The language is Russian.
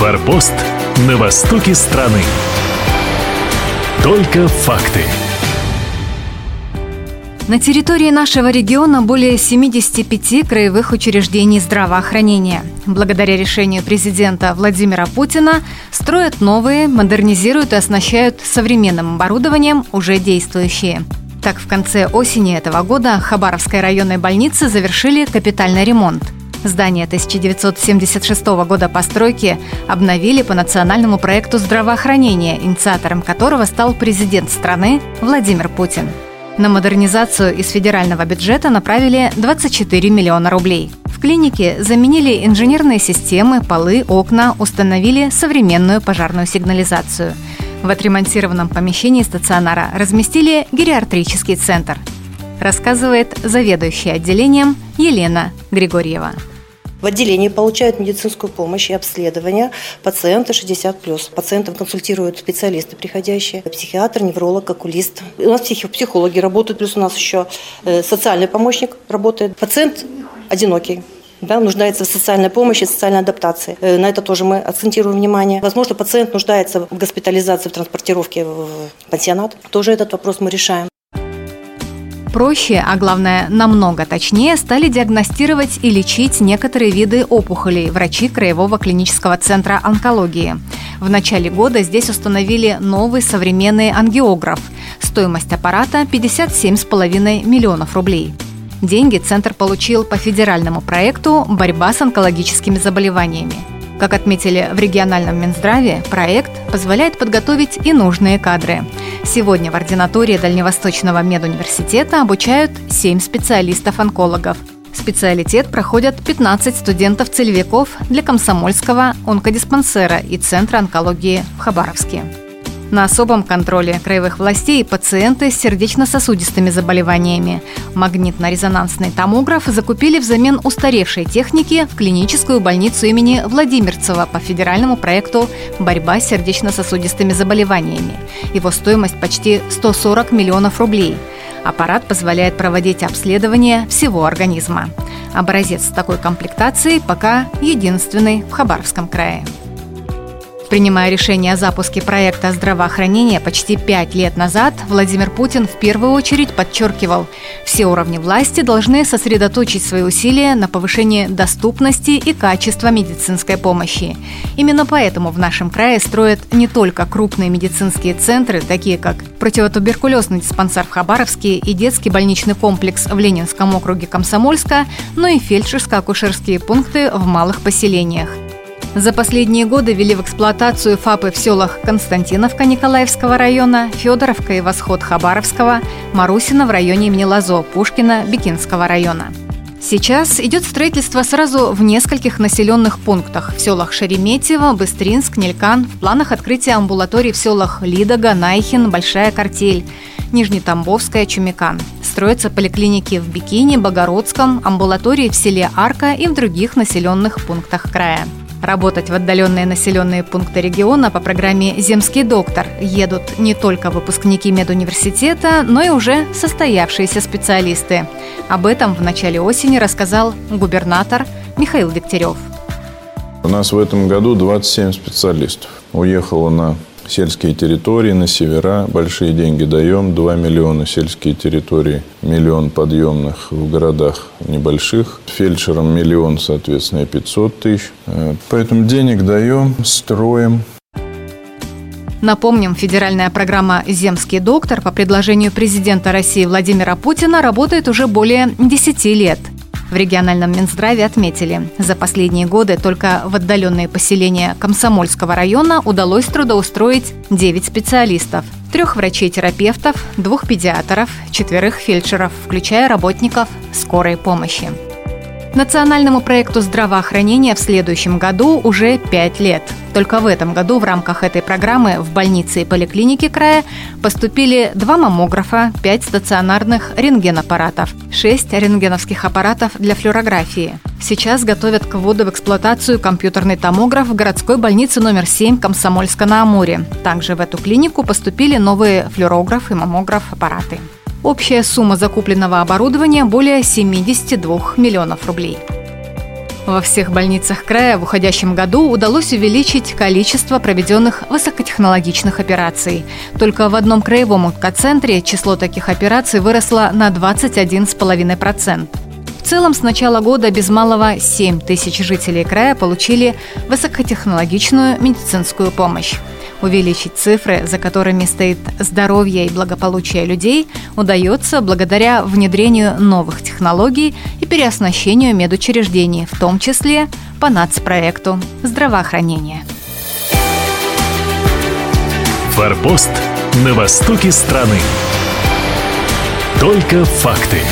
Форпост на востоке страны. Только факты. На территории нашего региона более 75 краевых учреждений здравоохранения. Благодаря решению президента Владимира Путина строят новые, модернизируют и оснащают современным оборудованием уже действующие. Так, в конце осени этого года Хабаровской районной больницы завершили капитальный ремонт. Здание 1976 года постройки обновили по национальному проекту здравоохранения, инициатором которого стал президент страны Владимир Путин. На модернизацию из федерального бюджета направили 24 миллиона рублей. В клинике заменили инженерные системы, полы, окна, установили современную пожарную сигнализацию. В отремонтированном помещении стационара разместили гериатрический центр. Рассказывает заведующая отделением Елена Григорьева. В отделении получают медицинскую помощь и обследование пациенты 60+. Пациентов консультируют специалисты приходящие, психиатр, невролог, окулист. У нас психологи работают, плюс у нас еще э, социальный помощник работает. Пациент одинокий да, нуждается в социальной помощи, социальной адаптации. Э, на это тоже мы акцентируем внимание. Возможно, пациент нуждается в госпитализации, в транспортировке в пансионат. Тоже этот вопрос мы решаем. Проще, а главное, намного точнее, стали диагностировать и лечить некоторые виды опухолей врачи Краевого клинического центра онкологии. В начале года здесь установили новый современный ангиограф. Стоимость аппарата 57,5 миллионов рублей. Деньги центр получил по федеральному проекту «Борьба с онкологическими заболеваниями». Как отметили в региональном Минздраве, проект позволяет подготовить и нужные кадры. Сегодня в ординатуре Дальневосточного медуниверситета обучают 7 специалистов-онкологов. Специалитет проходят 15 студентов-целевиков для Комсомольского онкодиспансера и Центра онкологии в Хабаровске. На особом контроле краевых властей пациенты с сердечно-сосудистыми заболеваниями. Магнитно-резонансный томограф закупили взамен устаревшей техники в клиническую больницу имени Владимирцева по федеральному проекту «Борьба с сердечно-сосудистыми заболеваниями». Его стоимость почти 140 миллионов рублей. Аппарат позволяет проводить обследование всего организма. Образец такой комплектации пока единственный в Хабаровском крае. Принимая решение о запуске проекта здравоохранения почти пять лет назад, Владимир Путин в первую очередь подчеркивал, все уровни власти должны сосредоточить свои усилия на повышении доступности и качества медицинской помощи. Именно поэтому в нашем крае строят не только крупные медицинские центры, такие как противотуберкулезный диспансер в Хабаровске и детский больничный комплекс в Ленинском округе Комсомольска, но и фельдшерско-акушерские пункты в малых поселениях. За последние годы ввели в эксплуатацию ФАПы в селах Константиновка Николаевского района, Федоровка и Восход Хабаровского, Марусина в районе имени Лазо, Пушкина Бикинского района. Сейчас идет строительство сразу в нескольких населенных пунктах. В селах Шереметьево, Быстринск, Нелькан. В планах открытия амбулаторий в селах Лидога, Найхин, Большая Картель, Нижнетамбовская, Чумикан. Строятся поликлиники в Бикине, Богородском, амбулатории в селе Арка и в других населенных пунктах края. Работать в отдаленные населенные пункты региона по программе «Земский доктор» едут не только выпускники медуниверситета, но и уже состоявшиеся специалисты. Об этом в начале осени рассказал губернатор Михаил Дегтярев. У нас в этом году 27 специалистов. Уехало на сельские территории на севера. Большие деньги даем. 2 миллиона сельские территории, миллион подъемных в городах небольших. Фельдшерам миллион, соответственно, 500 тысяч. Э, поэтому денег даем, строим. Напомним, федеральная программа «Земский доктор» по предложению президента России Владимира Путина работает уже более 10 лет – в региональном Минздраве отметили, за последние годы только в отдаленные поселения Комсомольского района удалось трудоустроить 9 специалистов, трех врачей-терапевтов, двух педиатров, четверых фельдшеров, включая работников скорой помощи. Национальному проекту здравоохранения в следующем году уже 5 лет. Только в этом году в рамках этой программы в больнице и поликлинике края поступили два маммографа, 5 стационарных рентгенаппаратов, 6 рентгеновских аппаратов для флюорографии. Сейчас готовят к вводу в эксплуатацию компьютерный томограф в городской больнице номер 7 Комсомольска-на-Амуре. Также в эту клинику поступили новые флюорограф и маммограф аппараты. Общая сумма закупленного оборудования более 72 миллионов рублей. Во всех больницах края в уходящем году удалось увеличить количество проведенных высокотехнологичных операций. Только в одном краевом онкоцентре число таких операций выросло на 21,5%. В целом, с начала года без малого 7 тысяч жителей края получили высокотехнологичную медицинскую помощь. Увеличить цифры, за которыми стоит здоровье и благополучие людей, удается благодаря внедрению новых технологий и переоснащению медучреждений, в том числе по нацпроекту здравоохранения. Форпост на востоке страны. Только факты.